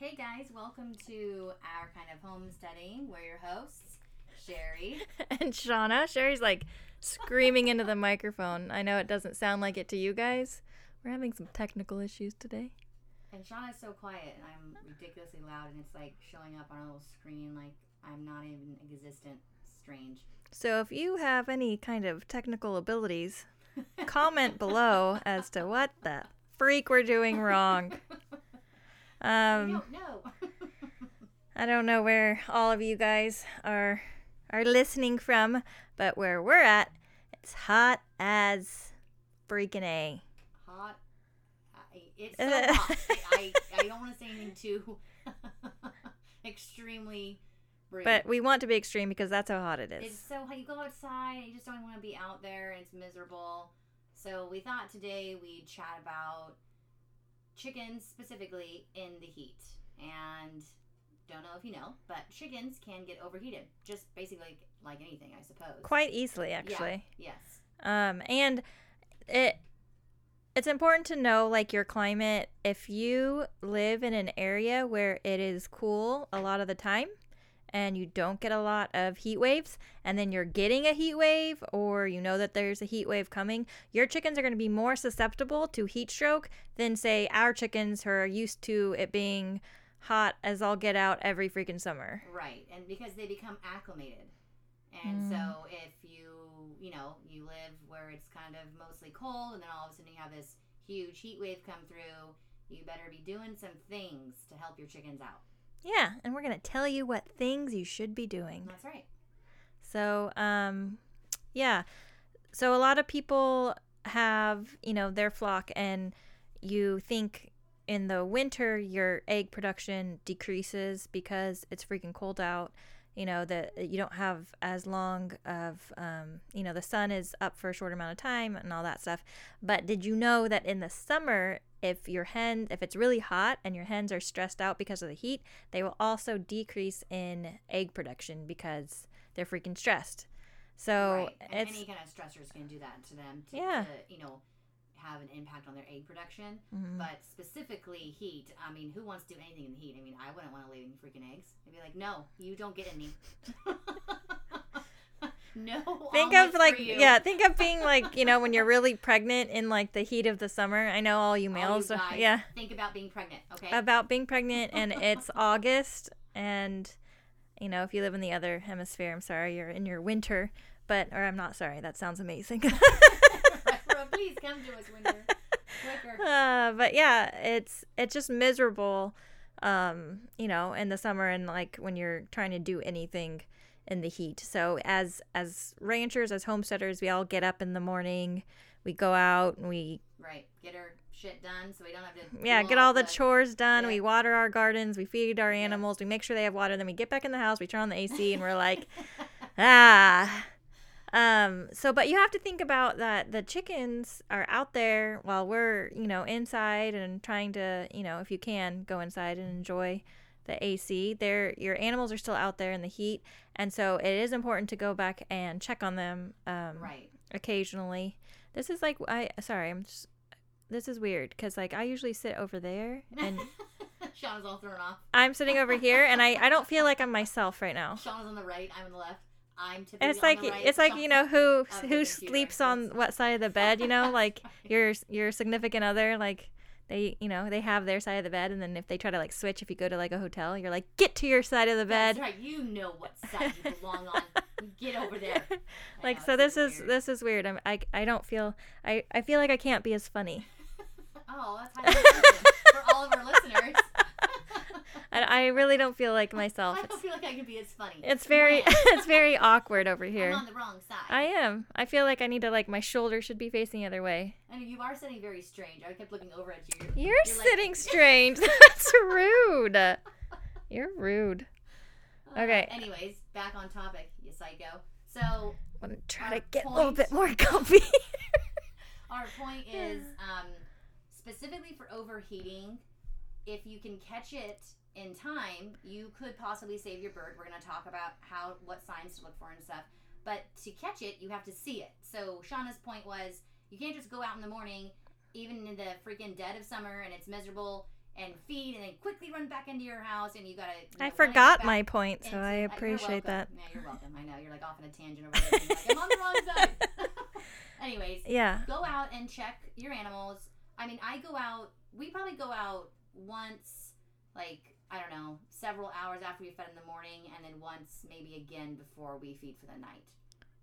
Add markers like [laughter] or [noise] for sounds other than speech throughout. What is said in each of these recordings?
Hey guys, welcome to our kind of homesteading. We're your hosts, Sherry. [laughs] and Shauna. Sherry's like screaming into the microphone. I know it doesn't sound like it to you guys. We're having some technical issues today. And Shauna's so quiet, and I'm ridiculously loud, and it's like showing up on a little screen like I'm not even existent. Strange. So if you have any kind of technical abilities, comment below [laughs] as to what the freak we're doing wrong. [laughs] I Um, don't know. [laughs] I don't know where all of you guys are are listening from, but where we're at, it's hot as freaking a. hot. It's [laughs] so hot. I, I, don't want to say anything too [laughs] extremely rude. But we want to be extreme because that's how hot it It's is. so you go outside you just don't want to be out there and it's miserable. So we thought today we'd chat about chickens specifically in the heat. And don't know if you know, but chickens can get overheated. Just basically like anything, I suppose. Quite easily, actually. Yes. Um, and it it's important to know like your climate. If you live in an area where it is cool a lot of the time and you don't get a lot of heat waves and then you're getting a heat wave or you know that there's a heat wave coming, your chickens are going to be more susceptible to heat stroke than say our chickens who are used to it being hot as all get out every freaking summer. Right. And because they become acclimated. And Mm. so if you, you know, you live where it's kind of mostly cold and then all of a sudden you have this huge heat wave come through, you better be doing some things to help your chickens out. Yeah, and we're going to tell you what things you should be doing. That's right. So, um, yeah. So a lot of people have, you know, their flock, and you think in the winter your egg production decreases because it's freaking cold out. You know that you don't have as long of, um, you know, the sun is up for a short amount of time and all that stuff. But did you know that in the summer, if your hen, if it's really hot and your hens are stressed out because of the heat, they will also decrease in egg production because they're freaking stressed. So right. And it's any kind of stressors can do that to them to, Yeah. to, you know, have an impact on their egg production. Mhm. But specifically heat, I mean, who wants to do anything in the heat? I mean, I wouldn't want to lay any freaking eggs. I'd be like, no, you don't get any. [laughs] [laughs] no. think of like yeah, think of [laughs] being like you know when you're really pregnant in like the heat of the summer. I know all you All you males, are- guys, yeah, Think about being pregnant, okay? about being pregnant and it's [laughs] August and you know if you live in the other hemisphere, I'm sorry, you're in your winter. But or I'm not sorry. That sounds amazing. Please come to us, winter. Quicker. uh, but yeah, it's it's just miserable, um, you know, in the summer and like when you're trying to do anything in the heat. So as as ranchers, as homesteaders, we all get up in the morning, we go out and we Right. Get our shit done so we don't have to. yeah get all the chores done. yeah. We water our gardens, we feed our animals, we make sure they have water. Then we get back in the house, we turn on the AC, [laughs] and we're like, [laughs] ah. Um, so, but you have to think about that the chickens are out there while we're, you know, inside and trying to, you know, if you can go inside and enjoy the AC. They're, your animals are still out there in the heat. And so it is important to go back and check on them um, Right. occasionally. This is like, I, sorry, I'm just, this is weird because like I usually sit over there and [laughs] Shauna's all thrown off. I'm sitting over here and I, I don't feel like I'm myself right now. Shauna's on the right. I'm on the left. I'm typically And it's on like the right. it's like you know who who sleeps on what side of the bed. You know, [laughs] like your your significant other, like they you know they have their side of the bed, and then if they try to like switch, if you go to like a hotel, you're like get to your side of the bed That's right. You know what side you belong on. [laughs] Get over there. Like know, so, this is weird. this is weird. I'm, I I don't feel I I feel like I can't be as funny. [laughs] Oh, that's for all of our [laughs] listeners. I, I really don't feel like myself. I don't feel like I can be as funny. it's very [laughs] it's very awkward over here. I'm on the wrong side. I am. I feel like I need to like my shoulder should be facing the other way. and you are sitting very strange. I kept looking over at you. You're, You're like- sitting [laughs] strange. [laughs] That's rude. You're rude. Uh, Okay. anyways, back on topic, you psycho. So I'm gonna try to get a little bit more comfy. our point is um, specifically for overheating. If you can catch it in time, you could possibly save your bird. We're going to talk about how what signs to look for and stuff. But to catch it, you have to see it. So Shauna's point was you can't just go out in the morning, even in the freaking dead of summer and it's miserable. and feed and then quickly run back into your house and you gotta. You know, I forgot my point, so I appreciate that. Yeah, you're welcome. I know you're like off on a tangent over there. like, I'm on the wrong side. [laughs] [laughs] Anyways, Yeah. go out and check your animals. I mean, I go out. We probably go out once, like I don't know, several hours after we fed in the morning, and then once maybe again before we feed for the night.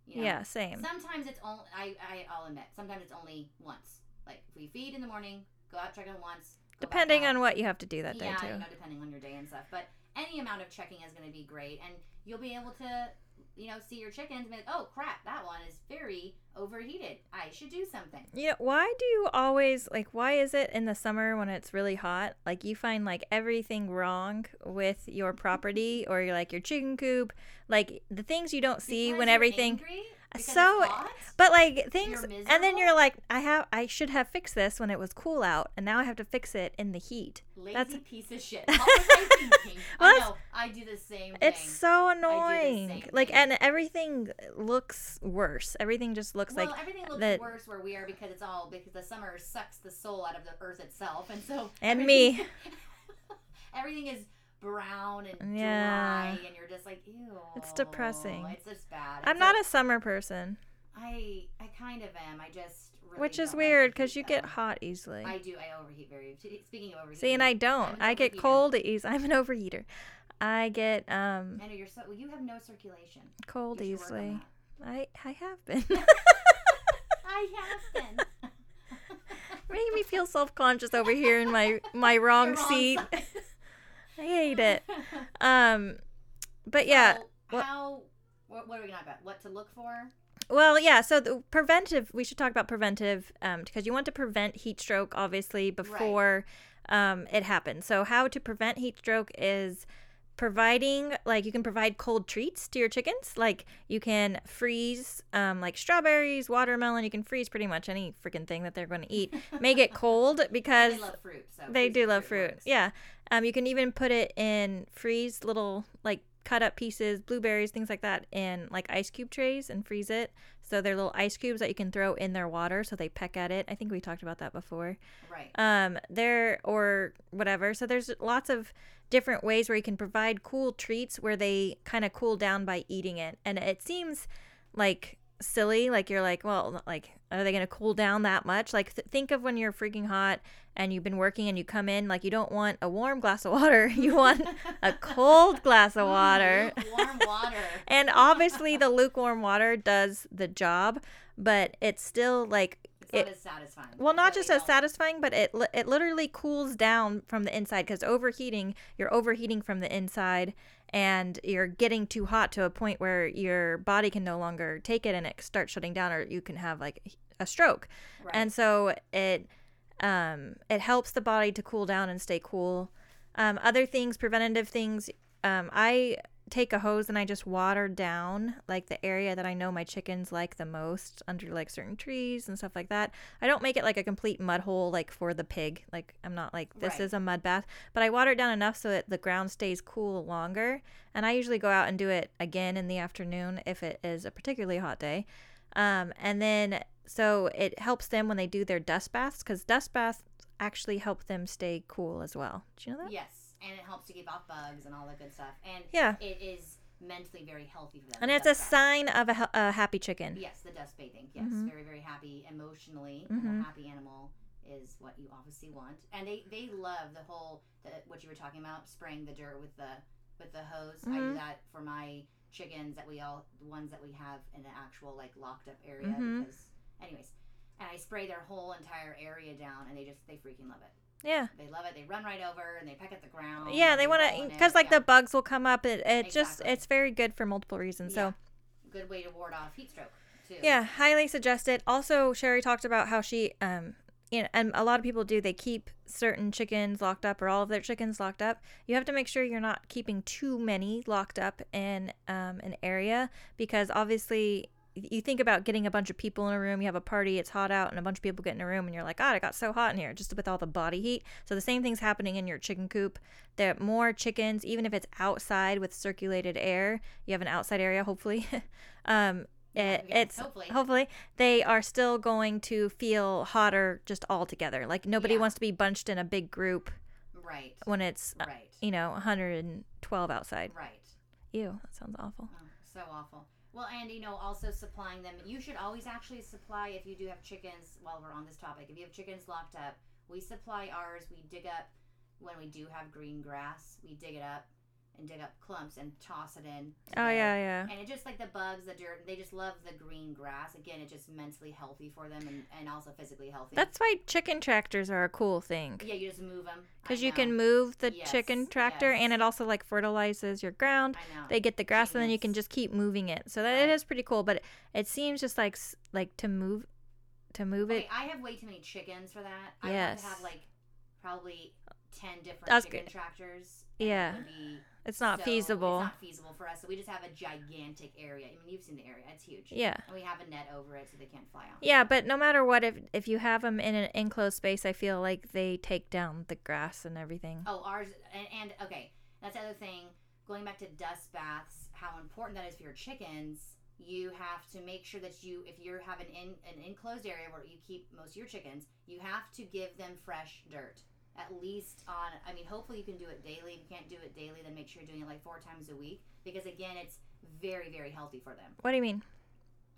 You know? Yeah, same. Sometimes it's only. I, I I'll admit. Sometimes it's only once. Like if we feed in the morning, go out check in once. Depending on what you have to do that day yeah, too. you know, depending on your day and stuff. But any amount of checking is going to be great, and you'll be able to, you know, see your chickens and be like, oh crap, that one is very overheated. I should do something. Yeah, why do you always like why is it in the summer when it's really hot like you find like everything wrong with your property or like your chicken coop like the things you don't see Because when everything angry? Because so but like things and then you're like I have I should have fixed this when it was cool out and now I have to fix it in the heat. lazy that's- piece of shit. [laughs] What was I thinking? Well, [laughs] I know. I do the same thing. It's so annoying. Like thing. and everything looks worse. Everything just looks well, like everything looks the- worse where we are because it's all because the summer sucks the soul out of the earth itself, and so And me. [laughs] everything is brown and Yeah. dry, and you're just like, ew. It's depressing. It's just bad. I'm It's not a summer person, I I kind of am. I just really which is like weird cuz you get hot easily. I do. I overheat very. Speaking of overheating, See, and I don't. I get cold easy. [laughs] I'm an overheater. I get um I know you're so. Well, you have no circulation. cold You should work on easily. I I have been. [laughs] [laughs] I have been. Made me feel self conscious over here in my my wrong, wrong seat. I hate it. Um, but yeah. So, what- how? What, what are we talking about? What to look for? Well, yeah. So the preventive. We should talk about preventive um, because you want to prevent heat stroke, obviously, before um, it happens. So how to prevent heat stroke is providing like you can provide cold treats to your chickens like you can freeze um, like strawberries watermelon you can freeze pretty much any freaking thing that they're going to eat make it cold [laughs] because They love fruit. So they do love fruit. works. Yeah. Um, you can even put it in freeze little like cut up pieces, blueberries, things like that, in like ice cube trays and freeze it. So they're little ice cubes that you can throw in their water, so they peck at it. I think we talked about that before. Right. Um, there or whatever. So there's lots of different ways where you can provide cool treats where they kind of cool down by eating it, and it seems like silly. Like you're like, well, like are they gonna cool down that much? Like th- think of when you're freaking hot and you've been working and you come in, like you don't want a warm glass of water, [laughs] you want a [laughs] cold glass of water. Warm water. [laughs] and obviously the lukewarm water does the job, but it's still like It's not it- as satisfying. well, not just as satisfying, but it it literally cools down from the inside because overheating, you're overheating from the inside, and you're getting too hot to a point where your body can no longer take it and it starts shutting down, or you can have like a stroke. Right. And so it um, it helps the body to cool down and stay cool. Um, other things, preventative things, um, I take a hose and I just water down like the area that I know my chickens like the most under like certain trees and stuff like that. I don't make it like a complete mud hole like for the pig. Like I'm not like this Right. is a mud bath, but I water it down enough so that the ground stays cool longer. And I usually go out and do it again in the afternoon if it is a particularly hot day. Um, and then so it helps them when they do their dust baths because dust baths actually help them stay cool as well. Do you know that? Yes, and it helps to keep off bugs and all that good stuff. And Yeah. it is mentally very healthy for them. And it's a sign of a, a happy chicken. Yes, the dust bathing. Yes, Mhm. very very happy emotionally. Mhm. A happy animal is what you obviously want, and they they love the whole the, what you were talking about, spraying the dirt with the with the hose. I do Mhm. that for my chickens that we all the ones that we have in an actual like locked up area Mhm. because anyways, and I spray their whole entire area down, and they just they freaking love it. Yeah. They love it. They run right over and they peck at the ground. Yeah, and they want to because like Yeah. the bugs will come up. It it just it's very good for multiple reasons. So good way to ward off heat stroke too. yeah, highly suggested. Also, Sherry talked about how she um you know, and a lot of people do. They keep certain chickens locked up or all of their chickens locked up. You have to make sure you're not keeping too many locked up in um, an area because obviously you think about getting a bunch of people in a room, you have a party, it's hot out, and a bunch of people get in a room, and you're like, God, it got so hot in here, just with all the body heat. So the same thing's happening in your chicken coop. There are more chickens, even if it's outside with circulated air, you have an outside area, hopefully. [laughs] um, it, yes, it's hopefully. hopefully they are still going to feel hotter just all together. Like nobody Yeah. wants to be bunched in a big group Right. when it's uh, Right. you know 112 outside. Right. Ew, that sounds awful. Oh, so awful. Well, and you know, also supplying them. You should always actually supply if you do have chickens. While we're on this topic, if you have chickens locked up, we supply ours. We dig up when we do have green grass. We dig it up and dig up clumps and toss it in. Oh yeah, yeah. And it just like the bugs, the dirt, they just love the green grass. Again, it's just mentally healthy for them and, and also physically healthy. That's why chicken tractors are a cool thing. yeah, you just move them. Because you can move the Yes, chicken tractor yes. and it also like fertilizes your ground. I know. They get the grass and then you can just keep moving it. So that Right. it is pretty cool, but it seems just like like to move to move Okay, it. I have way too many chickens for that. I Yes. have to have like probably ten different That's chicken good. tractors. it Yeah. It's not so- feasible. It's not feasible for us. So we just have a gigantic area. I mean, you've seen the area; it's huge. Yeah. And we have a net over it so they can't fly out. Yeah, but no matter what, if if you have them in an enclosed space, I feel like they take down the grass and everything. Oh, ours and, and okay, that's the other thing. Going back to dust baths, how important that is for your chickens. You have to make sure that you, if you have an in an enclosed area where you keep most of your chickens, you have to give them fresh dirt. At least on, I mean, hopefully you can do it daily. If you can't do it daily, then make sure you're doing it like four times a week because again, it's very, very healthy for them. What do you mean?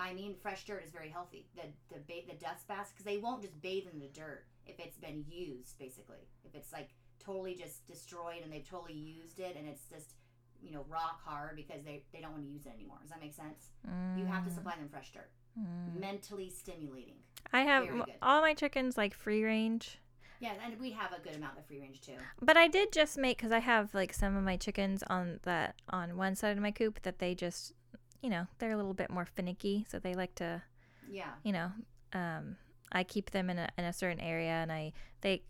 I mean, fresh dirt is very healthy. The the ba- the dust baths because they won't just bathe in the dirt if it's been used. Basically, if it's like totally just destroyed and they've totally used it and it's just you know rock hard because they they don't want to use it anymore. Does that make sense? You have to Mm, supply them fresh dirt. mm. Mentally stimulating. I have all my chickens like free range. Yeah, and we have a good amount of free range too. But I did just make because I have like some of my chickens on that on one side of my coop that they just, you know, they're a little bit more finicky, so they like to, Yeah. you know, um, I keep them in a in a certain area, and I they,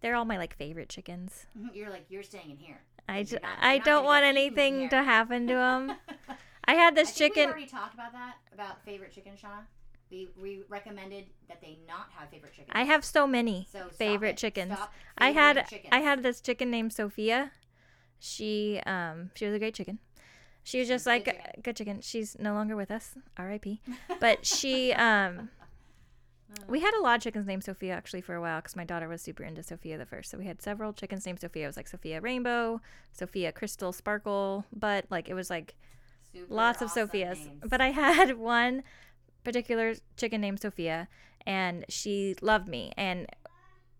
they're all my like favorite chickens. You're like you're staying in here. I, You're not- I don't want get eaten in anything to happen to them. [laughs] I had this I chicken. We already talked about that about favorite chicken, Shauna. We we recommended that they not have favorite chickens. I have so many So favorite it. chickens. Stop I had chickens. I had this chicken named Sophia. She um she was a great chicken. She was just Good like chicken. good chicken. She's no longer with us, R.I.P. [laughs] But she um [laughs] we had a lot of chickens named Sophia actually for a while because my daughter was super into Sophia the first. So we had several chickens named Sophia. It was like Sophia Rainbow, Sophia Crystal Sparkle, but like it was like Super lots of Sophias. names. But I had [laughs] one particular chicken named Sophia, and she loved me. And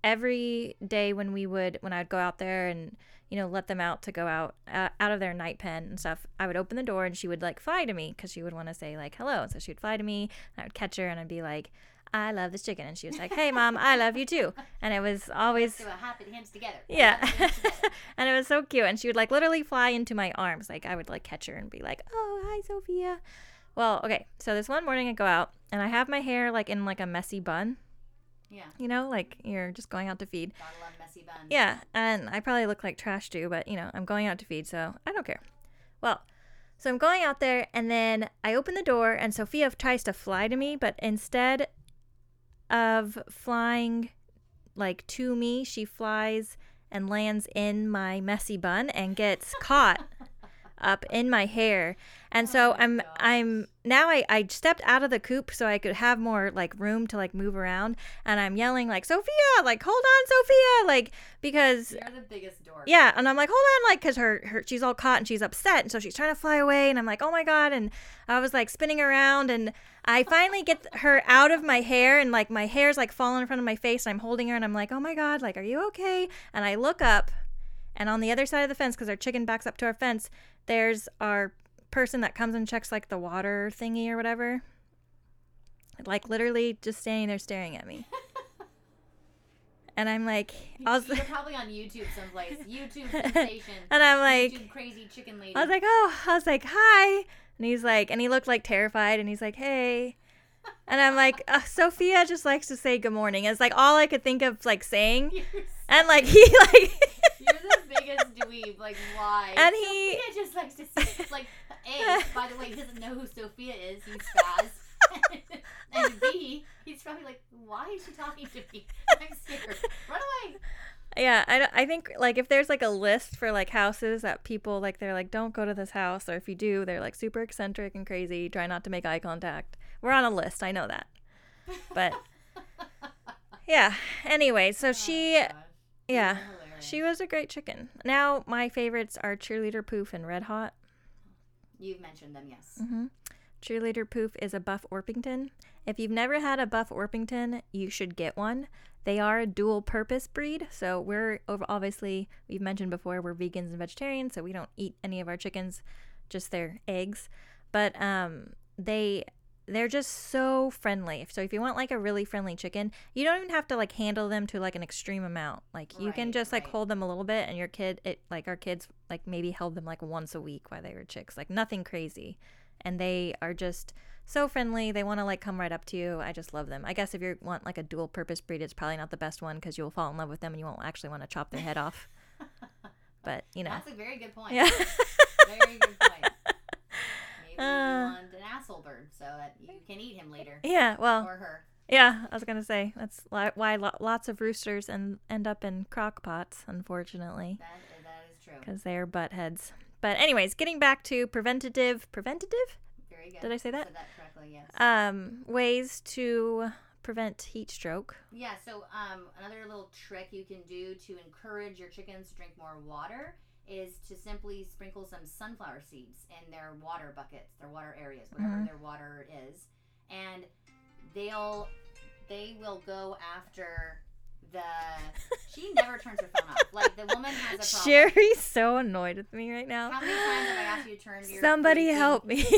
every day when we would, when I would go out there and you know let them out to go out uh, out of their night pen and stuff, I would open the door and she would like fly to me because she would want to say like hello. And so she would fly to me, and I would catch her and I'd be like. I love this chicken, and she was like, "Hey, mom, I love you too." And it was [laughs] always a happy hands together. yeah. Together. [laughs] and it was so cute. And she would like literally fly into my arms. Like I would like catch her and be like, oh, hi, Sophia. Well, okay. So this one morning I go out and I have my hair like in like a messy bun, yeah, you know, like you're just going out to feed. gotta love messy buns. Yeah. And I probably look like trash too, but you know, I'm going out to feed. So I don't care. Well, so I'm going out there and then I open the door and Sophia tries to fly to me, but instead of flying like to me, she flies and lands in my messy bun and gets [laughs] caught up in my hair. And so Oh I'm gosh. I'm now I, I stepped out of the coop so I could have more like room to like move around and I'm yelling like Sophia, like hold on Sophia, like because You're the biggest dork. yeah, and I'm like, hold on, like, cause her, her, she's all caught and she's upset, and so she's trying to fly away, and I'm like, oh my god, and I was like spinning around, and I [laughs] finally get her out of my hair, and like my hair's like falling in front of my face, and I'm holding her, and I'm like, oh my god, like, are you okay? And I look up, and on the other side of the fence, cause our chicken backs up to our fence, there's our person that comes and checks like the water thingy or whatever, like literally just standing there staring at me. And I'm like, I was, You're [laughs] probably on YouTube someplace. YouTube sensation. [laughs] and I'm like, YouTube crazy chicken lady. I was like, oh, I was like, hi. And he's like, and he looked like terrified and he's like, hey. And I'm like, uh, Sophia just likes to say good morning. It's like all I could think of like saying. [laughs] And like he like you're the biggest dweeb. Like why? And he- Sophia just likes to say like A, by the way, he doesn't know who Sophia is, he's Spaz. [laughs] and B, he's probably like, why is she talking to me? I'm scared. Run away. Yeah, I, I think like if there's like a list for like houses that people like they're like don't go to this house or if you do they're like super eccentric and crazy, try not to make eye contact. We're on a list, I know that. But [laughs] yeah, anyway, so oh, she Oh, gosh. yeah. She was a great chicken. Now my favorites are cheerleader poof and red hot. You've mentioned them, yes. hmm Cheerleader poof is a buff Orpington. If you've never had a buff Orpington, you should get one. They are a dual purpose breed. So we're over obviously we've mentioned before we're vegans and vegetarians, so we don't eat any of our chickens, just their eggs. But um they they're just so friendly. So if you want like a really friendly chicken, you don't even have to like handle them to like an extreme amount. Like you can just like right. hold them a little bit and your kid it like our kids like maybe held them like once a week while they were chicks. Like nothing crazy. And they are just so friendly. They want to like come right up to you. I just love them. I guess if you want like a dual purpose breed, it's probably not the best one because you'll fall in love with them and you won't actually want to chop their head off. [laughs] But you know, That's a very good point. yeah, Very good point. Uh. an asshole bird so that you can eat him later. yeah. Well, Or her. Yeah, I was gonna say that's why lots of roosters and end up in crock pots, unfortunately, That, that is true. because they are butt heads. But anyways, getting back to preventative, preventative, Very good. Did I say that? Said that correctly, yes. um, ways to prevent heat stroke. Yeah, so um, another little trick you can do to encourage your chickens to drink more water is to simply sprinkle some sunflower seeds in their water buckets, their water areas, whatever Mhm. their water is, and they'll they will go after the. [laughs] She never turns her phone off. Like the woman has a problem. Sherry's so annoyed with me right now. How many times have I asked you to turn your Somebody help me. [laughs]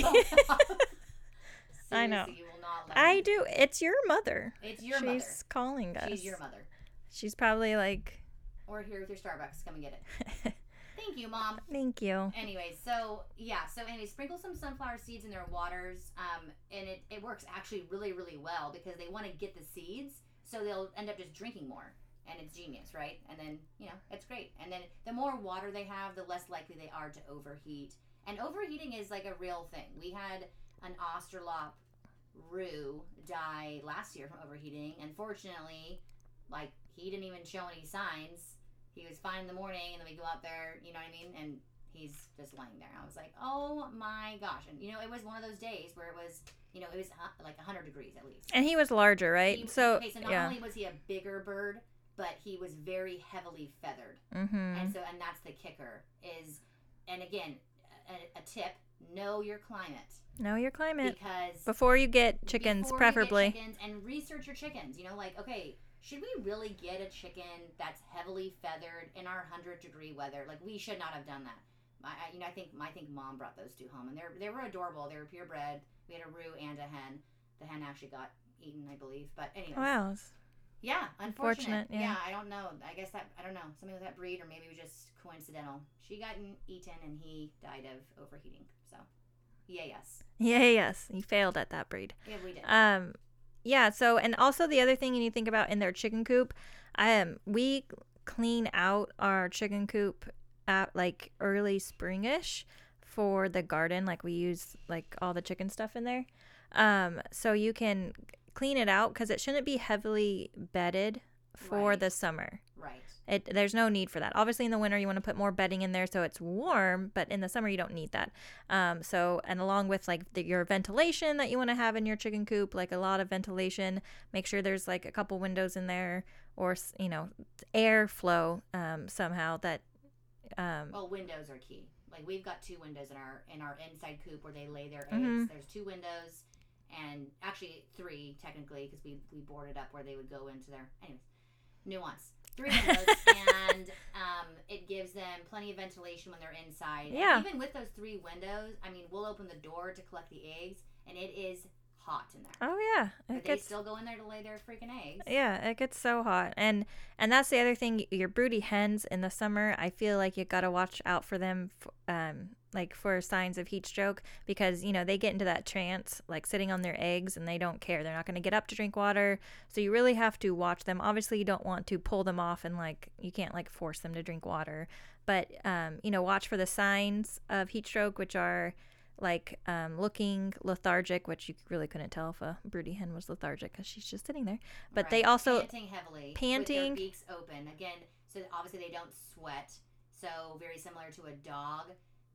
I know. You will not let I me. do. It's your mother. It's your She's mother. She's calling us. She's your mother. She's probably like, Or here with your Starbucks. Come and get it. [laughs] Thank you, mom. "Thank you." Anyway, so yeah, so anyway, sprinkle some sunflower seeds in their waters, um, and it, it works actually really, really well because they want to get the seeds, so they'll end up just drinking more, and it's genius, right? And then you know it's great, and then the more water they have, the less likely they are to overheat, and overheating is like a real thing. We had an Australorp roo die last year from overheating, and fortunately, like he didn't even show any signs. He was fine in the morning, and then we go out there, you know what I mean, and he's just lying there. I was like, oh my gosh, and you know, it was one of those days where it was, you know, it was uh, like 100 degrees at least. And he was larger, right? He- so, okay, so not yeah. only was he a bigger bird, but he was very heavily feathered. Mm-hmm. And so, and that's the kicker is, and again, a, a tip: know your climate Know your climate because before you get chickens, before you get preferably. chickens and research your chickens. You know, like okay, should we really get a chicken that's heavily feathered in our hundred degree weather? Like we should not have done that. I, I- you know, I think I think mom brought those two home, and they're they were adorable. They were purebred. We had a roo and a hen. The hen actually got eaten, I believe. But anyway, Wow. yeah, unfortunate. Unfortunate, yeah. I don't know. I guess that I don't know something with that breed, or maybe it was just coincidental. She got eaten, and he died of overheating. So, yeah, yes, Yeah, yes. You failed at that breed. yeah, we did. Um, yeah. So, and also the other thing you need to think about in their chicken coop, um, we clean out our chicken coop at like early springish for the garden. Like we use like all the chicken stuff in there. Um, so you can clean it out because it shouldn't be heavily bedded for Right. the summer. It, there's no need for that. Obviously, in the winter, you want to put more bedding in there so it's warm, but in the summer, you don't need that. Um, so, and along with like the, your ventilation that you want to have in your chicken coop, like a lot of ventilation, make sure there's like a couple windows in there or, you know, airflow um, somehow that. Um, Well, windows are key. Like we've got two windows in our in our inside coop where they lay their eggs. Mhm. There's two windows, and actually three technically because we we boarded up where they would go into their anyways nuance. Three windows, [laughs] and um, it gives them plenty of ventilation when they're inside. And Yeah. even with those three windows, I mean, we'll open the door to collect the eggs, and it is hot in there. oh, yeah. but It they gets, still go in there to lay their freaking eggs. Yeah, it gets so hot. And and that's the other thing, your broody hens in the summer, I feel like you got to watch out for them um like for signs of heat stroke because you know, they get into that trance like sitting on their eggs and they don't care. They're not going to get up to drink water. So you really have to watch them. Obviously, you don't want to pull them off and like you can't like force them to drink water. But um, you know, watch for the signs of heat stroke which are like um, looking lethargic, which you really couldn't tell if a broody hen was lethargic because she's just sitting there. But they also panting heavily, panting. beaks open. Again, so obviously they don't sweat. So very similar to a dog,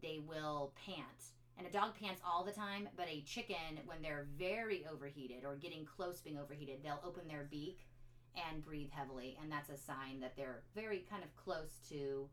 they will pant. And a dog pants all the time, but a chicken, when they're very overheated or getting close to being overheated, they'll open their beak and breathe heavily, and that's a sign that they're very kind of close to.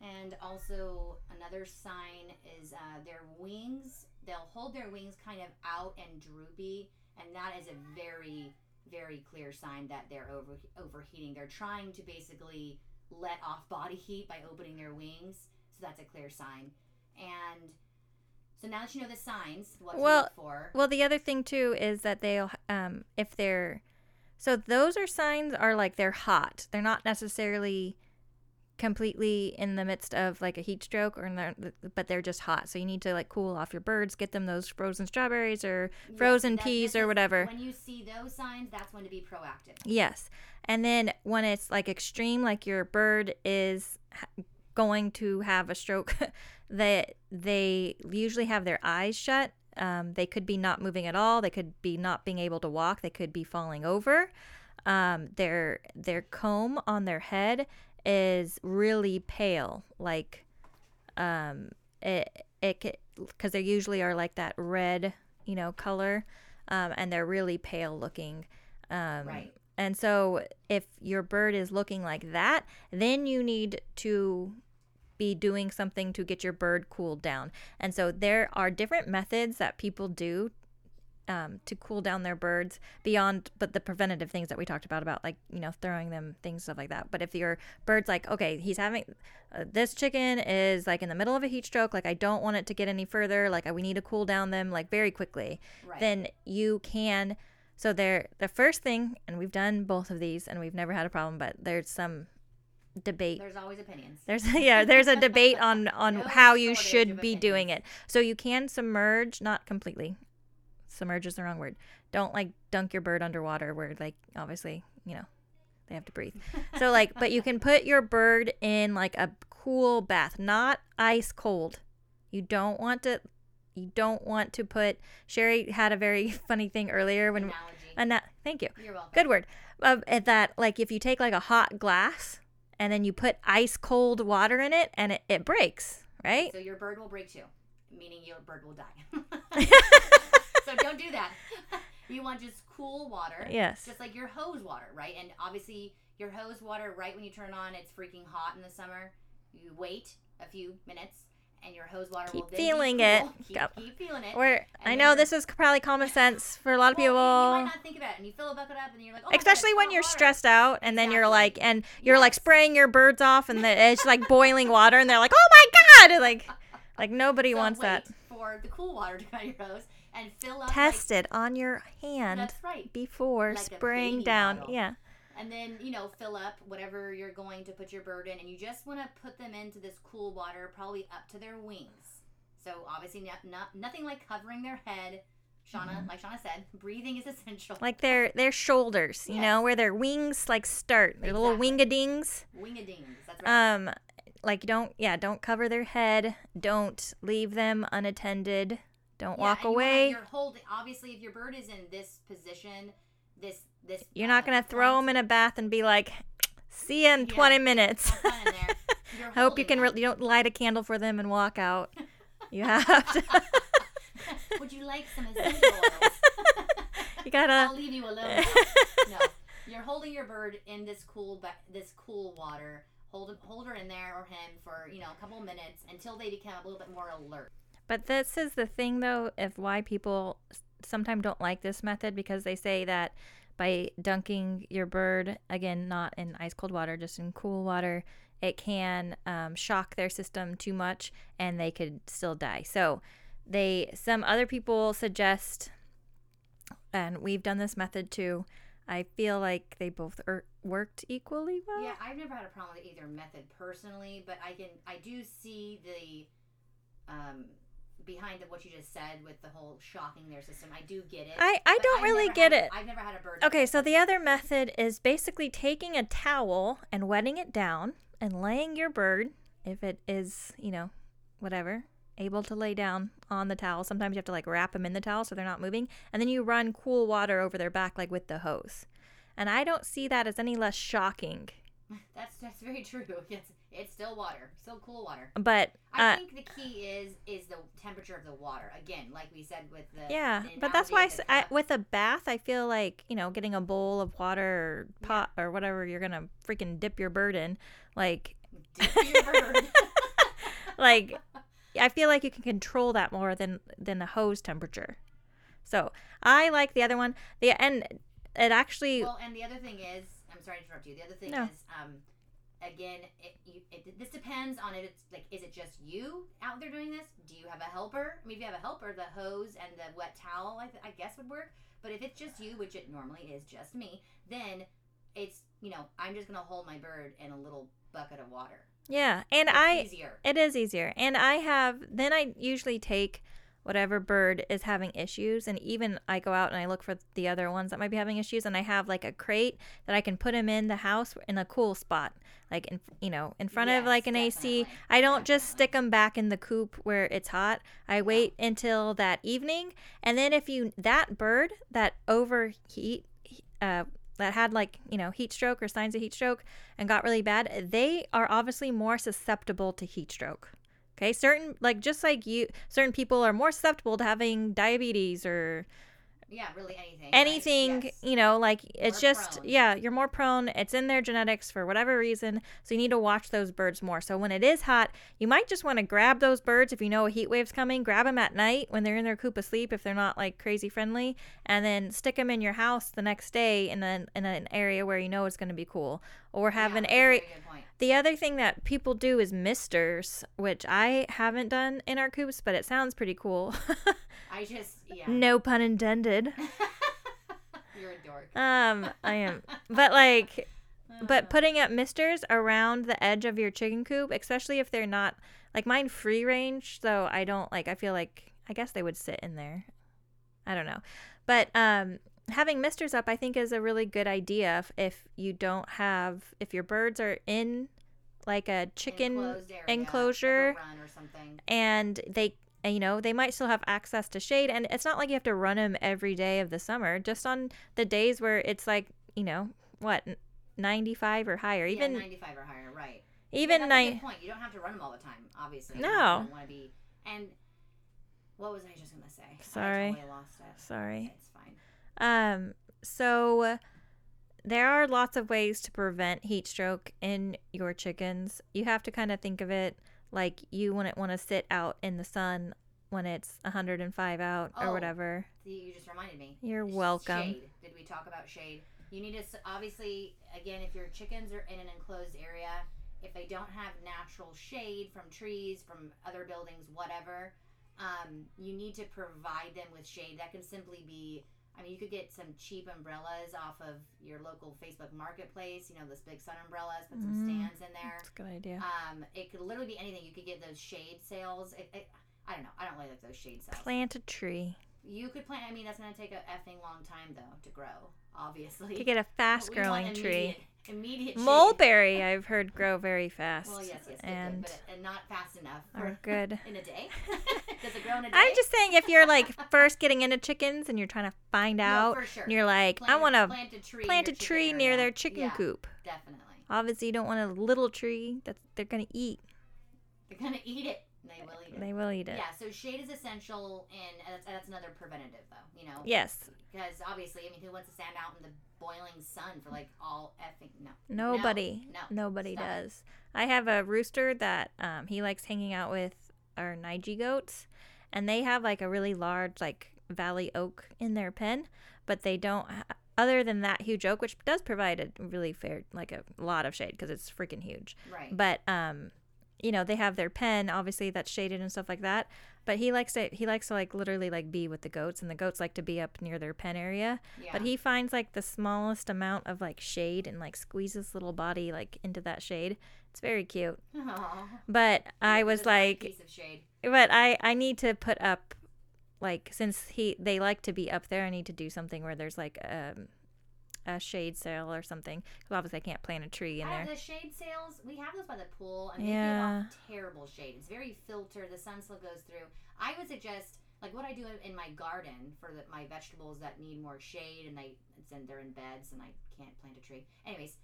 And also another sign is uh, their wings. They'll hold their wings kind of out and droopy, and that is a very very clear sign that they're over overheating. They're trying to basically let off body heat by opening their wings, so that's a clear sign. And so now that you know the signs, what to Well, look for. Well, the other thing too is that they'll um if they're so those are signs are like they're hot. They're not necessarily completely in the midst of like a heat stroke or in the, but they're just hot. So you need to like cool off your birds, get them those frozen strawberries or frozen that- peas or whatever. When you see those signs, that's when to be proactive. Yes. And then when it's like extreme, like your bird is going to have a stroke, [laughs] that they usually have their eyes shut. Um, they could be not moving at all. They could be not being able to walk. They could be falling over. Um, their their comb on their head is really pale, like um, it it because they usually are like that red, you know, color, um, and they're really pale looking. Um, Right. And so, if your bird is looking like that, then you need to be doing something to get your bird cooled down. And so, there are different methods that people do um, to cool down their birds beyond, but the preventative things that we talked about, about like, you know, throwing them things, stuff like that. But if your bird's like, okay, he's having uh, this chicken is like in the middle of a heat stroke, like, I don't want it to get any further, like, we need to cool down them like very quickly Right. then you can so there the first thing and we've done both of these and we've never had a problem but there's some debate There's always opinions. there's [laughs] yeah there's a debate on on [laughs] No how you should be doing it so you can submerge not completely submerge is the wrong word don't like dunk your bird underwater where like obviously you know they have to breathe so like but you can put your bird in like a cool bath not ice cold you don't want to you don't want to put sherry had a very [laughs] funny thing earlier when Analogy. Ana- thank you You're welcome. good word at eh, that like if you take like a hot glass and then you put ice cold water in it and it, it breaks right So your bird will break too, meaning your bird will die. [laughs] [laughs] so don't do that. [laughs] You want just cool water. yes Just like your hose water, right? And obviously, your hose water, right when you turn it on, it's freaking hot in the summer. You wait a few minutes, and your hose water will [laughs] Keep then feeling be it. Keep, keep feeling it. Where I know this is probably common [laughs] sense for a lot of Well, people, You might not think about it, and you fill a bucket up, and you're like, oh my God, especially it's when you're water. stressed out, and then you're like, and you're like spraying your birds off, and the, it's like boiling water, and they're like, oh my god, like, like nobody So wants that. for the cool water to come out your hose and fill up. Test it on your hand right. before Like spraying down. bottle. Yeah, And then, you know, fill up whatever you're going to put your bird in, and you just want to put them into this cool water, probably up to their wings. So obviously, not, not nothing like covering their head. Shauna, like Shauna said, [laughs] breathing is essential. Mm-hmm. like their their shoulders, you know, where their wings like start, their little Exactly. wingadings. Wingadings. That's right. Um, like don't yeah, don't cover their head. Don't leave them unattended. Don't Yeah, walk and you wanna- away. you're holding. Obviously, if your bird is in this position, this this. You're not uh, gonna throw them in a bath and be like, "See you in Yeah. 20 minutes." [laughs] I hope you can. Re- you don't light a candle for them and walk out. [laughs] You have to. [laughs] Would you like some essential oils? you gotta. I'll leave you alone. no, you're holding your bird in this cool, ba- this cool water. Hold hold her in there or him for you know a couple minutes until they become a little bit more alert. But this is the thing, though, of why people sometimes don't like this method because they say that by dunking your bird, again, not in ice cold water, just in cool water, it can um, shock their system too much and they could still die. So, they some other people suggest, and we've done this method too. I feel like they both er- worked equally well. Yeah, I've never had a problem with either method personally, but I can I do see the um behind what you just said with the whole shocking their system. I do get it. I, I don't I've really get had- it. I've never had a bird. Okay, so the other method is basically taking a towel and wetting it down and laying your bird, if it is, you know, whatever, able to lay down on the towel. Sometimes you have to like wrap them in the towel so they're not moving. And then you run cool water over their back, like with the hose. And I don't see that as any less shocking. [laughs] That's that's very true. Yes, It's still water, still cool water. but I uh, think the key is is the temperature of the water. Again, like we said with the yeah, the but that's why I analogy s of I with a bath, I feel like you know, getting a bowl of water or pot or whatever you're gonna freaking dip your bird in, like [laughs] Dip your bird. [laughs] like I feel like you can control that more than than the hose temperature. So I like the other one. The and it actually well, and the other thing is, I'm sorry to interrupt you. The other thing No. is, um, again, it, you, it, this depends on if it's like, is it just you out there doing this? Do you have a helper? I mean, if you have a helper, the hose and the wet towel, I, th- I guess would work. But if it's just you, which it normally is just me, then it's you know I'm just gonna hold my bird in a little bucket of water. yeah, and It's I easier. It is easier. And I have, then I usually take whatever bird is having issues. And even I go out and I look for the other ones that might be having issues. And I have like a crate that I can put them in the house in a cool spot, like in, you know, in front of like an AC. I don't just stick them back in the coop where it's hot. I wait until that evening. And then if you, that bird that overheat, uh, that had like you know heat stroke or signs of heat stroke and got really bad they are obviously more susceptible to heat stroke okay certain like just like you certain people are more susceptible to having diabetes or Yeah, really anything. right? anything Yes. you know like it's More just prone. yeah you're more prone it's in their genetics for whatever reason so you need to watch those birds more so when it is hot you might just want to grab those birds if you know a heat wave's coming grab them at night when they're in their coop asleep if they're not like crazy friendly and then stick them in your house the next day in an, in an area where you know it's going to be cool or have Yeah, an area very good point. The other thing that people do is misters which i haven't done in our coops but it sounds pretty cool I just yeah. [laughs] no pun intended [laughs] You're a dork. um i am but like Uh, But putting up misters around the edge of your chicken coop, especially if they're not like mine free range, so I don't like I feel like I guess they would sit in there. I don't know. But um having misters up I think is a really good idea if, if you don't have if your birds are in like a chicken Enclosed area, enclosure like a run or something. and they you know they might still have access to shade and it's not like you have to run them every day of the summer just on the days where it's like you know what 95 or higher even yeah, 95 or higher, right? even yeah, nine point. You don't have to run them all the time, obviously. No. Want to be. And what was I just gonna say? Sorry. I totally lost it. sorry It's fine. Um so there are lots of ways to prevent heat stroke in your chickens you have to kind of think of it like you wouldn't want to sit out in the sun when it's 105 out or Oh. whatever you just reminded me. You're welcome. Shade. Did we talk about shade? You need to obviously again if your chickens are in an enclosed area, if they don't have natural shade from trees, from other buildings, whatever, um, you need to provide them with shade. That can simply be. I mean, you could get some cheap umbrellas off of your local Facebook Marketplace. You know, those big sun umbrellas. Put some Mhm. stands in there. that's a good idea Um, it could literally be anything. You could get those shade sails. It, it, I don't know. I don't really like those shade sails. plant a tree You could plant. I mean, that's gonna take a effing long time though to grow. Obviously, to get a fast [laughs] growing tree immediate- shade. mulberry [laughs] i've heard grow very fast Well, yes, yes, and good, but not fast enough are good [laughs] in a day. Does it grow in a day? i'm just saying if you're like [laughs] first getting into chickens and you're trying to find No, out for sure. and you're like plant, i want to plant a tree. plant a tree near their chicken Yeah, coop Definitely, obviously you don't want a little tree that they're gonna eat they're gonna eat it. They will eat it. they will eat it Yeah, so shade is essential, and that's, that's another preventative, though. You know, yes because obviously, I mean, who wants to stand out in the boiling sun for like all effing no? nobody no, nobody stop does i have a rooster that um, he likes hanging out with our Nige goats and they have like a really large like valley oak in their pen but they don't ha- other than that huge oak which does provide a really fair like a lot of shade because it's freaking huge Right. but um you know they have their pen obviously that's shaded and stuff like that but he likes to he likes to like literally like be with the goats and the goats like to be up near their pen area yeah. but he finds like the smallest amount of like shade and like squeezes little body like into that shade it's very cute Aw. but i was it's a nice like piece of shade. but i i need to put up like since he they like to be up there i need to do something where there's like um a shade sail or something because obviously i can't plant a tree in I there the shade sails. We have those by the pool, and they Yeah. give off terrible shade. It's very filtered. The sun still goes through. I would suggest, like what I do in- my garden for the, my vegetables that need more shade, and they it's in, they're in beds, and I can't plant a tree. Anyways,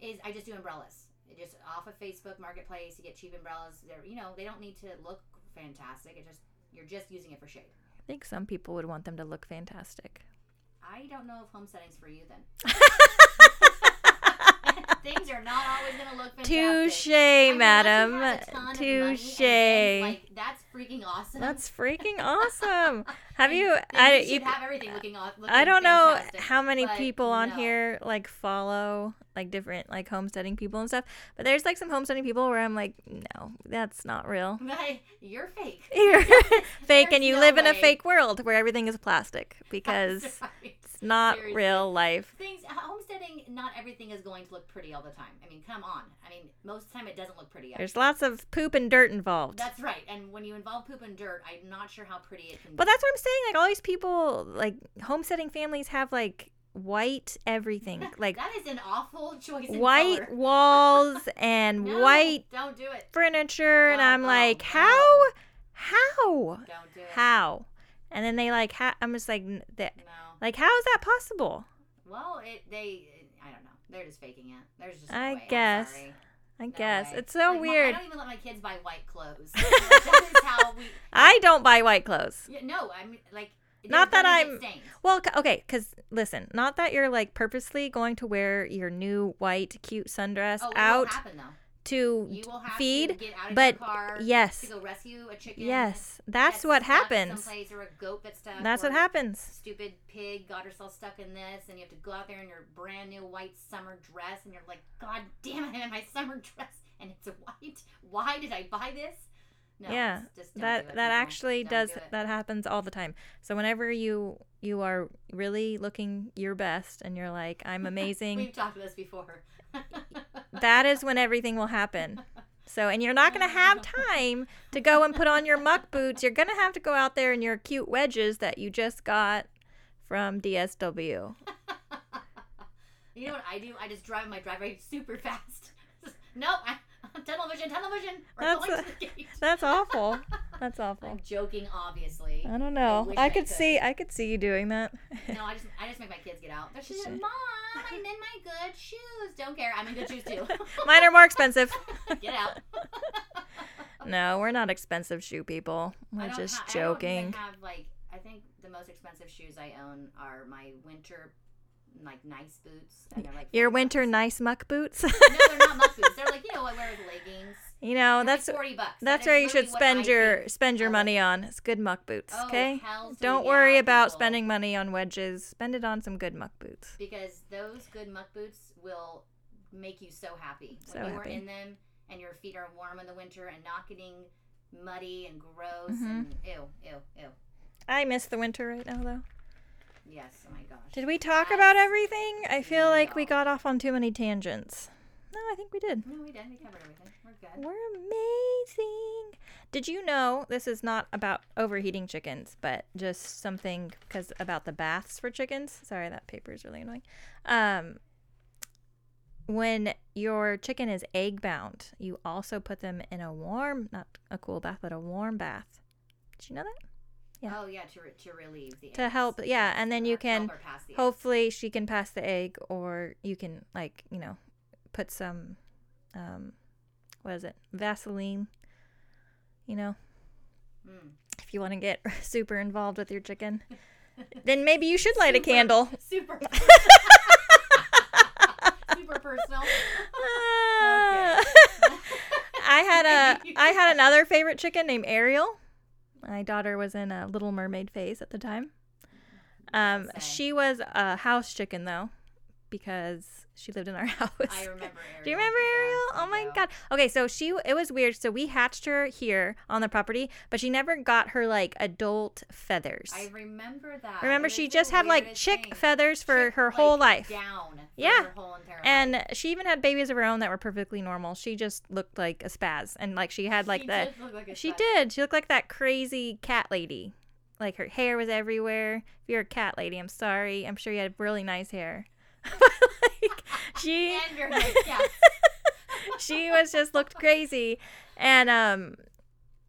is I just do umbrellas. just off of Facebook Marketplace. You get cheap umbrellas. They're you know they don't need to look fantastic. It just you're just using it for shade. I think some people would want them to look fantastic. I don't know if homesteading's for you then. [laughs] Things are not always gonna look fantastic. Touche, I mean, madam. have a ton of money and Touche. Like that's freaking awesome. That's [laughs] freaking awesome. Have you? I you have everything looking aw- looking I don't know how many people on no. here like follow like different like homesteading people and stuff, but there's like some homesteading people where I'm like, no, that's not real. [laughs] But you're fake. You're [laughs] fake, and you no live in a fake world where everything is plastic because right. It's not Seriously. real life. Things homesteading, not everything is going to look pretty all the time. I mean, come on. I mean, most of the time it doesn't look pretty. There's lots of poop and dirt involved. That's right. And when you involve poop and dirt, I'm not sure how pretty it can be But be. that's what I'm saying. Like all these people, like homesteading families have like white everything, [laughs] like that is an awful choice. White [laughs] walls and No, white Don't do it. furniture, and Oh, I'm oh, like, no. how, how, Don't do it. how? And then they like, ha- I'm just like, that, No. like, how is that possible? Well, it they. I don't know. They're just faking it. There's just. No I way. Guess. I No guess way. it's so Like, my- weird. I don't even let my kids buy white clothes. [laughs] that is how we. [laughs] I don't buy white clothes. Yeah, no, I mean like. Not that I'm- Well, okay, because listen, not that you're like purposely going to wear your new white cute sundress Oh, out happen. To You will have feed, to get out of but yes, to go rescue a chicken. yes, that's that's what happens. Or a goat that's stuck. That's or what happens. Stupid pig got herself stuck in this, and you have to go out there in your brand new white summer dress, and you're like, God damn it, I'm in my summer [laughs] dress, and it's white. Why did I buy this? No, Yeah, that that people. actually Don't does do that happens all the time. So whenever you you are really looking your best and you're like I'm [laughs] amazing, We've talked about this before. [laughs] that is when everything will happen. So and you're not going to have time to go and put on your muck boots. You're going to have to go out there in your cute wedges that you just got from DSW. You know what I do? I just drive my driveway super fast. [laughs] nope, I, [laughs] tunnel vision, tunnel vision. We're That's a- to the gate. That's awful. [laughs] That's awful. I'm joking, obviously. I don't know. I I could could. see I could see you doing that. No, I just I just make my kids get out. They're just like, Mom, I'm in my good shoes. Don't care. I'm in good shoes too. [laughs] Mine are more expensive. [laughs] get out. [laughs] No, we're not expensive shoe people. I We're just ha- I joking. have like I think the most expensive shoes I own are my winter like nice boots. And they're like Your winter nice muck boots. No, they're not muck boots. They're like you know what I wear with leggings. You know, that's forty bucks. that's That where you should spend your think spend your of- money on. It's good muck boots, Oh, okay? Don't the worry about people. spending money on wedges. Spend it on some good muck boots. because those good muck boots will make you so happy when So you happy. are in them and your feet are warm in the winter and not getting muddy and gross Mhm. and ew, ew, ew. I miss the winter right now though. Yes, oh my gosh. Did we talk Yes. about everything? I feel like we got off on too many tangents. No, I think we did. No, we did. We covered everything. We're good. We're amazing. Did you know this is not about overheating chickens, but just something because about the baths for chickens? Sorry, that paper is really annoying. Um, when your chicken is egg bound, you also put them in a warm, not a cool bath, but a warm bath. Did you know that? Yeah. Oh yeah, to, re- to relieve the To eggs. help- yeah, and then you can help her eggs. Hopefully, she can pass the egg, or you can like you know put some, um, what is it, Vaseline. You know, Mm. if you want to get [laughs] super involved with your chicken, [laughs] then maybe you should light a candle. [laughs] Super. super personal. Ah. I had a I had another favorite chicken named Ariel. My daughter was in a Little Mermaid phase at the time. Um, she was a house chicken though, because she lived in our [laughs] house. I remember Ariel. Do you remember Ariel? Oh my god. Okay, so she it was weird. So we hatched her here on the property, but she never got her like adult feathers. I remember that. Remember It she just had like chick thing. feathers for Chick, her like, whole life. Down. Yeah. Entire life. And she even had babies of her own that were perfectly normal. She just looked like a spaz and like she had like She the did look like a She did. She looked like that crazy cat lady. Like her hair was everywhere. If you're a cat lady, I'm sorry. I'm sure you had really nice hair. Like she head, yeah. [laughs] she was just looked crazy and um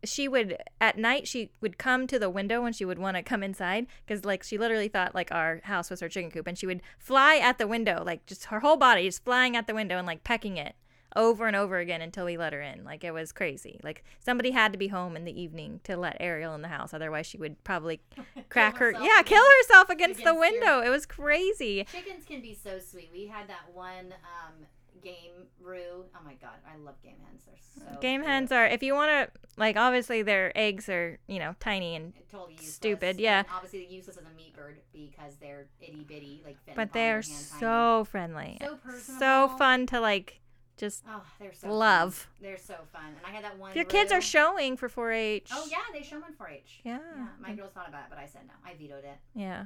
she would at night she would come to the window when she would want to come inside because like she literally thought like our house was her chicken coop and she would fly at the window like just her whole body just flying at the window and like pecking it over and over again until we let her in. Like it was crazy. Like somebody had to be home in the evening to let Ariel in the house. Otherwise, she would probably [laughs] crack her. Yeah, kill herself against, the against your- window. It was crazy. Chickens can be so sweet. We had that one um, game roo. Oh my god, I love game hens. They're so Game cute. hens are if you want to like obviously their eggs are you know tiny and totally stupid, yeah. And obviously useless as a meat bird because they're itty bitty, like but they're hand, tiny. so friendly, so so fun to like just Oh, they're so fun. love. They're so fun. And I had that one. Your kids are showing for 4-H. Oh yeah, they show them 4-H. yeah, Yeah, my girls thought about it, but I said no. I vetoed it. yeah.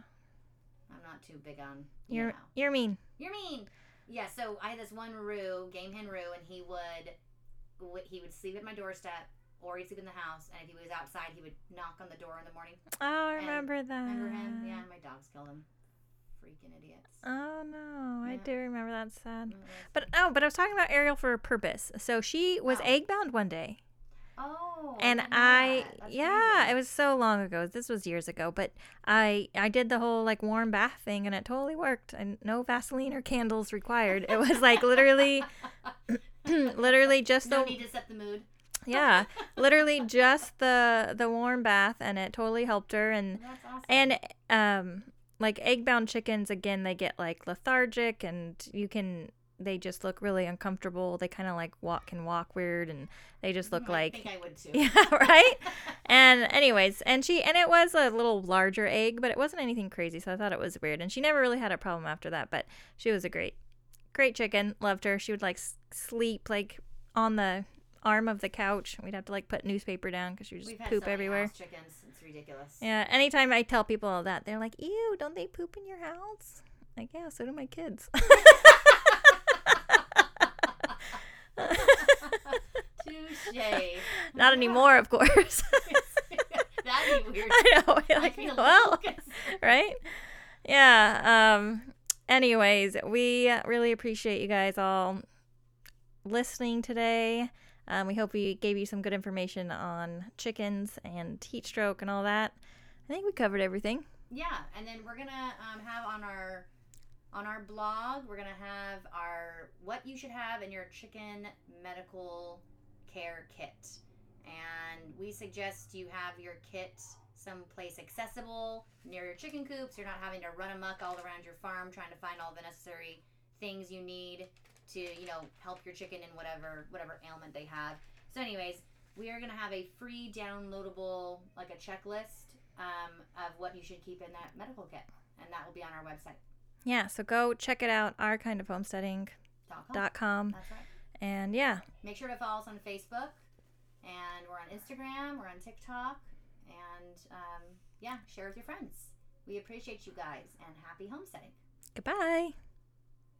I'm not too big on. You You're know. you're mean. You're mean. Yeah, so I had this one Roo, game hen Roo, and he would he would sleep at my doorstep or he'd sleep in the house, and if he was outside, he would knock on the door in the morning. Oh, I And remember that. Remember him? Yeah, my dogs killed him. Freaking idiots. Oh no, I do remember that. Sad. Mm, But oh, but I was talking about Ariel for a purpose. So she was Oh. egg bound one day. oh, and I, that. Yeah, it was so long ago. This was years ago, but I I did the whole like warm bath thing and it totally worked. And no Vaseline or candles required. It was like literally [clears throat] literally just no the need to set the mood. yeah, literally just the the warm bath and it totally helped her and That's awesome. and um like egg bound chickens again they get like lethargic and you can they just look really uncomfortable. They kind of like walk can walk weird and they just look I like think I would too. [laughs] yeah, right? [laughs] and anyways, and she and it was a little larger egg, but it wasn't anything crazy, so I thought it was weird. And she never really had a problem after that, but she was a great great chicken. Loved her. She would like s- sleep like on the arm of the couch. We'd have to like put newspaper down cuz she would just We've poop so everywhere. chickens. It's ridiculous. Yeah, anytime I tell people that, they're like, "Ew, don't they poop in your house?" Like, yeah, so do my kids. [laughs] Touche. Not anymore, of course. [laughs] That'd be weird. [laughs] I know. I like, feel well, right? Yeah. Um. Anyways, we really appreciate you guys all listening today. Um, we hope we gave you some good information on chickens and heat stroke and all that. I think we covered everything. Yeah, and then we're gonna um, have on our on our blog. We're gonna have our what you should have in your chicken medical care kit, and we suggest you have your kit someplace accessible near your chicken coops. You're not having to run amok all around your farm trying to find all the necessary things you need to you know help your chicken in whatever whatever ailment they have. So, anyways, we are gonna have a free downloadable like a checklist um, of what you should keep in that medical kit, and that will be on our website. Yeah. So go check it out. Our kind of homesteading.com. Dot com. That's right. And yeah, Make sure to follow us on Facebook, and we're on Instagram, we're on TikTok, and um, yeah, share with your friends. We appreciate you guys, and happy homesteading. goodbye.